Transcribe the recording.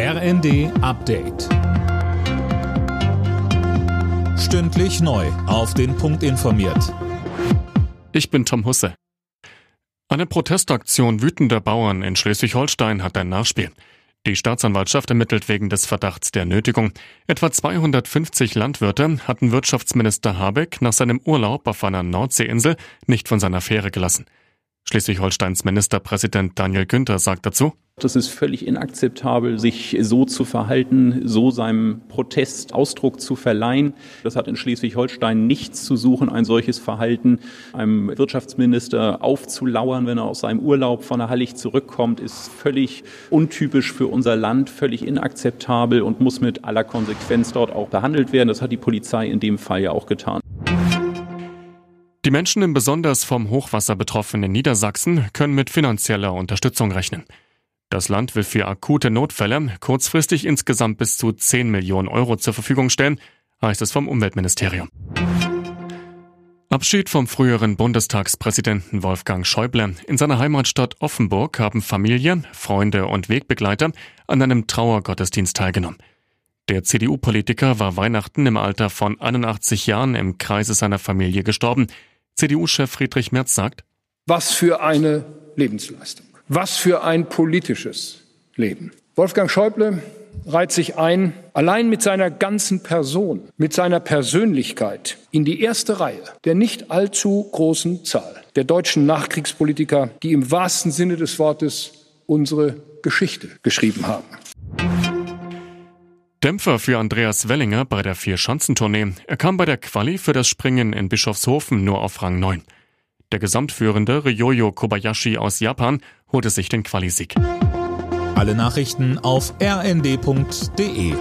RND Update. Stündlich neu. Auf den Punkt informiert. Ich bin Tom Husse. Eine Protestaktion wütender Bauern in Schleswig-Holstein hat ein Nachspiel. Die Staatsanwaltschaft ermittelt wegen des Verdachts der Nötigung. Etwa 250 Landwirte hatten Wirtschaftsminister Habeck nach seinem Urlaub auf einer Nordseeinsel nicht von seiner Fähre gelassen. Schleswig-Holsteins Ministerpräsident Daniel Günther sagt dazu, das ist völlig inakzeptabel, sich so zu verhalten, so seinem Protest Ausdruck zu verleihen. Das hat in Schleswig-Holstein nichts zu suchen, ein solches Verhalten einem Wirtschaftsminister aufzulauern, wenn er aus seinem Urlaub von der Hallig zurückkommt, ist völlig untypisch für unser Land, völlig inakzeptabel und muss mit aller Konsequenz dort auch behandelt werden. Das hat die Polizei in dem Fall ja auch getan. Die Menschen im besonders vom Hochwasser betroffenen Niedersachsen können mit finanzieller Unterstützung rechnen. Das Land will für akute Notfälle kurzfristig insgesamt bis zu 10 Millionen Euro zur Verfügung stellen, heißt es vom Umweltministerium. Abschied vom früheren Bundestagspräsidenten Wolfgang Schäuble. In seiner Heimatstadt Offenburg haben Familie, Freunde und Wegbegleiter an einem Trauergottesdienst teilgenommen. Der CDU-Politiker war Weihnachten im Alter von 81 Jahren im Kreise seiner Familie gestorben. CDU-Chef Friedrich Merz sagt, Was für eine Lebensleistung. Was für ein politisches Leben. Wolfgang Schäuble reiht sich ein, allein mit seiner ganzen Person, mit seiner Persönlichkeit in die erste Reihe der nicht allzu großen Zahl der deutschen Nachkriegspolitiker, die im wahrsten Sinne des Wortes unsere Geschichte geschrieben haben. Dämpfer für Andreas Wellinger bei der Vier-Schanzentournee. Er kam bei der Quali für das Springen in Bischofshofen nur auf Rang 9. Der Gesamtführende Ryoyo Kobayashi aus Japan holte sich den Qualisieg. Alle Nachrichten auf rnd.de